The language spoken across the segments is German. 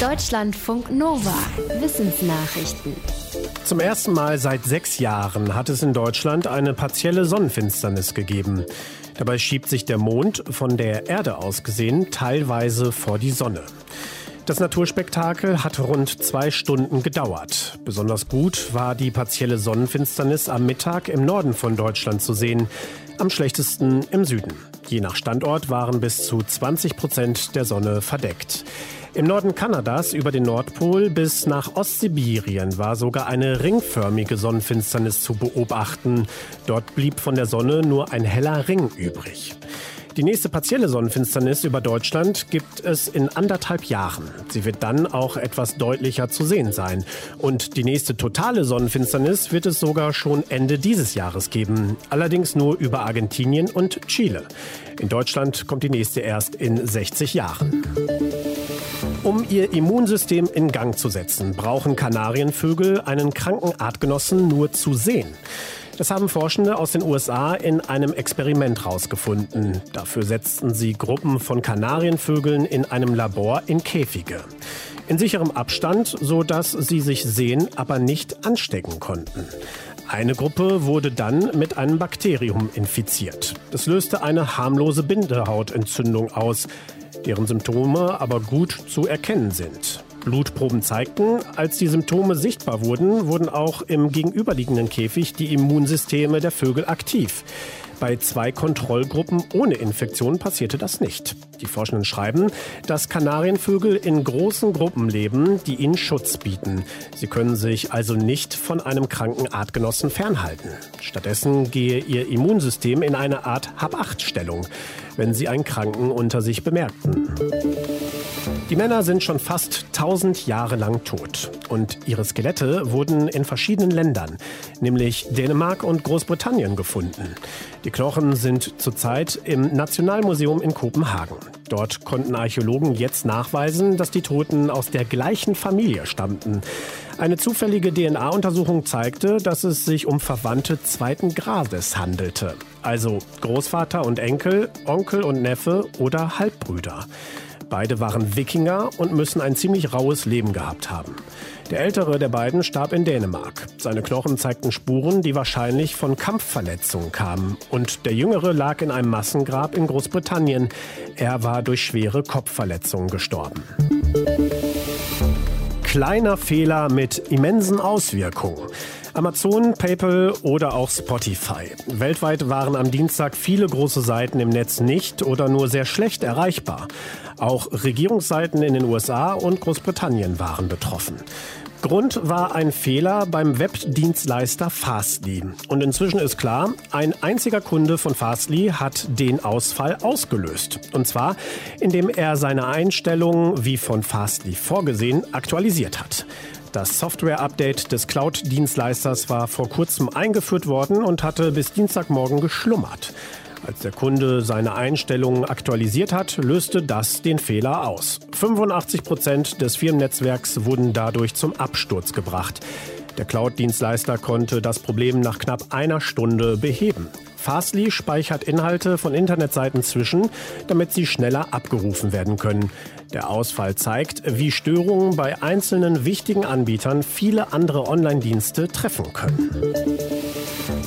Deutschlandfunk Nova. Wissensnachrichten. Zum ersten Mal seit sechs Jahren hat es in Deutschland eine partielle Sonnenfinsternis gegeben. Dabei schiebt sich der Mond von der Erde aus gesehen teilweise vor die Sonne. Das Naturspektakel hat rund zwei Stunden gedauert. Besonders gut war die partielle Sonnenfinsternis am Mittag im Norden von Deutschland zu sehen, am schlechtesten im Süden. Je nach Standort waren bis zu 20 Prozent der Sonne verdeckt. Im Norden Kanadas über den Nordpol bis nach Ostsibirien war sogar eine ringförmige Sonnenfinsternis zu beobachten. Dort blieb von der Sonne nur ein heller Ring übrig. Die nächste partielle Sonnenfinsternis über Deutschland gibt es in anderthalb Jahren. Sie wird dann auch etwas deutlicher zu sehen sein. Und die nächste totale Sonnenfinsternis wird es sogar schon Ende dieses Jahres geben. Allerdings nur über Argentinien und Chile. In Deutschland kommt die nächste erst in 60 Jahren. Um ihr Immunsystem in Gang zu setzen, brauchen Kanarienvögel einen kranken Artgenossen nur zu sehen. Das haben Forschende aus den USA in einem Experiment herausgefunden. Dafür setzten sie Gruppen von Kanarienvögeln in einem Labor in Käfige. In sicherem Abstand, so dass sie sich sehen, aber nicht anstecken konnten. Eine Gruppe wurde dann mit einem Bakterium infiziert. Das löste eine harmlose Bindehautentzündung aus, deren Symptome aber gut zu erkennen sind. Blutproben zeigten, als die Symptome sichtbar wurden, wurden auch im gegenüberliegenden Käfig die Immunsysteme der Vögel aktiv. Bei zwei Kontrollgruppen ohne Infektion passierte das nicht. Die Forschenden schreiben, dass Kanarienvögel in großen Gruppen leben, die ihnen Schutz bieten. Sie können sich also nicht von einem kranken Artgenossen fernhalten. Stattdessen gehe ihr Immunsystem in eine Art Hab-Acht-Stellung, wenn sie einen Kranken unter sich bemerkten. Die Männer sind schon fast 1000 Jahre lang tot und ihre Skelette wurden in verschiedenen Ländern, nämlich Dänemark und Großbritannien, gefunden. Die Knochen sind zurzeit im Nationalmuseum in Kopenhagen. Dort konnten Archäologen jetzt nachweisen, dass die Toten aus der gleichen Familie stammten. Eine zufällige DNA-Untersuchung zeigte, dass es sich um Verwandte zweiten Grades handelte. Also Großvater und Enkel, Onkel und Neffe oder Halbbrüder. Beide waren Wikinger und müssen ein ziemlich raues Leben gehabt haben. Der ältere der beiden starb in Dänemark. Seine Knochen zeigten Spuren, die wahrscheinlich von Kampfverletzungen kamen. Und der jüngere lag in einem Massengrab in Großbritannien. Er war durch schwere Kopfverletzungen gestorben. Kleiner Fehler mit immensen Auswirkungen. Amazon, PayPal oder auch Spotify. Weltweit waren am Dienstag viele große Seiten im Netz nicht oder nur sehr schlecht erreichbar. Auch Regierungsseiten in den USA und Großbritannien waren betroffen. Grund war ein Fehler beim Webdienstleister Fastly. Und inzwischen ist klar, ein einziger Kunde von Fastly hat den Ausfall ausgelöst. Und zwar, indem er seine Einstellungen, wie von Fastly vorgesehen, aktualisiert hat. Das Software-Update des Cloud-Dienstleisters war vor kurzem eingeführt worden und hatte bis Dienstagmorgen geschlummert. Als der Kunde seine Einstellungen aktualisiert hat, löste das den Fehler aus. 85 Prozent des Firmennetzwerks wurden dadurch zum Absturz gebracht. Der Cloud-Dienstleister konnte das Problem nach knapp einer Stunde beheben. Fastly speichert Inhalte von Internetseiten zwischen, damit sie schneller abgerufen werden können. Der Ausfall zeigt, wie Störungen bei einzelnen wichtigen Anbietern viele andere Online-Dienste treffen können.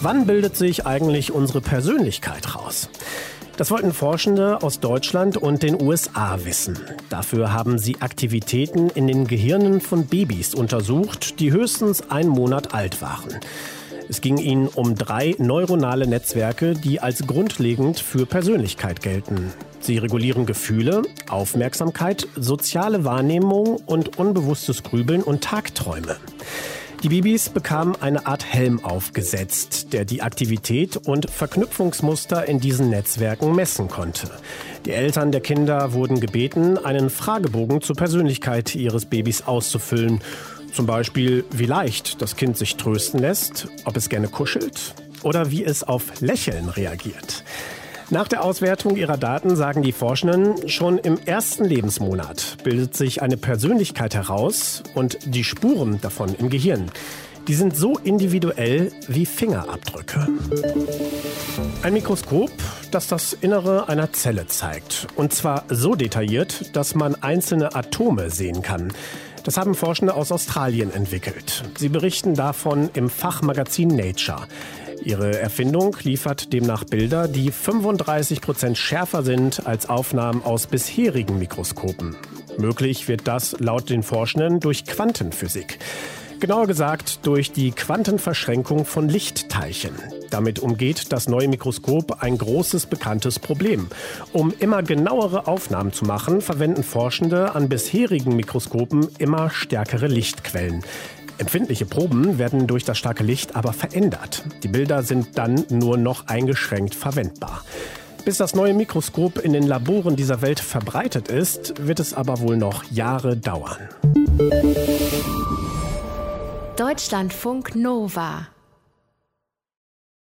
Wann bildet sich eigentlich unsere Persönlichkeit raus? Das wollten Forschende aus Deutschland und den USA wissen. Dafür haben sie Aktivitäten in den Gehirnen von Babys untersucht, die höchstens einen Monat alt waren. Es ging ihnen um drei neuronale Netzwerke, die als grundlegend für Persönlichkeit gelten. Sie regulieren Gefühle, Aufmerksamkeit, soziale Wahrnehmung und unbewusstes Grübeln und Tagträume. Die Babys bekamen eine Art Helm aufgesetzt, der die Aktivität und Verknüpfungsmuster in diesen Netzwerken messen konnte. Die Eltern der Kinder wurden gebeten, einen Fragebogen zur Persönlichkeit ihres Babys auszufüllen zum Beispiel, wie leicht das Kind sich trösten lässt, ob es gerne kuschelt oder wie es auf Lächeln reagiert. Nach der Auswertung ihrer Daten sagen die Forschenden, schon im ersten Lebensmonat bildet sich eine Persönlichkeit heraus und die Spuren davon im Gehirn. Die sind so individuell wie Fingerabdrücke. Ein Mikroskop, das das Innere einer Zelle zeigt. Und zwar so detailliert, dass man einzelne Atome sehen kann. Das haben Forschende aus Australien entwickelt. Sie berichten davon im Fachmagazin Nature. Ihre Erfindung liefert demnach Bilder, die 35 Prozent schärfer sind als Aufnahmen aus bisherigen Mikroskopen. Möglich wird das laut den Forschenden durch Quantenphysik. Genauer gesagt durch die Quantenverschränkung von Lichtteilchen. Damit umgeht das neue Mikroskop ein großes bekanntes Problem. Um immer genauere Aufnahmen zu machen, verwenden Forschende an bisherigen Mikroskopen immer stärkere Lichtquellen. Empfindliche Proben werden durch das starke Licht aber verändert. Die Bilder sind dann nur noch eingeschränkt verwendbar. Bis das neue Mikroskop in den Laboren dieser Welt verbreitet ist, wird es aber wohl noch Jahre dauern. Deutschlandfunk Nova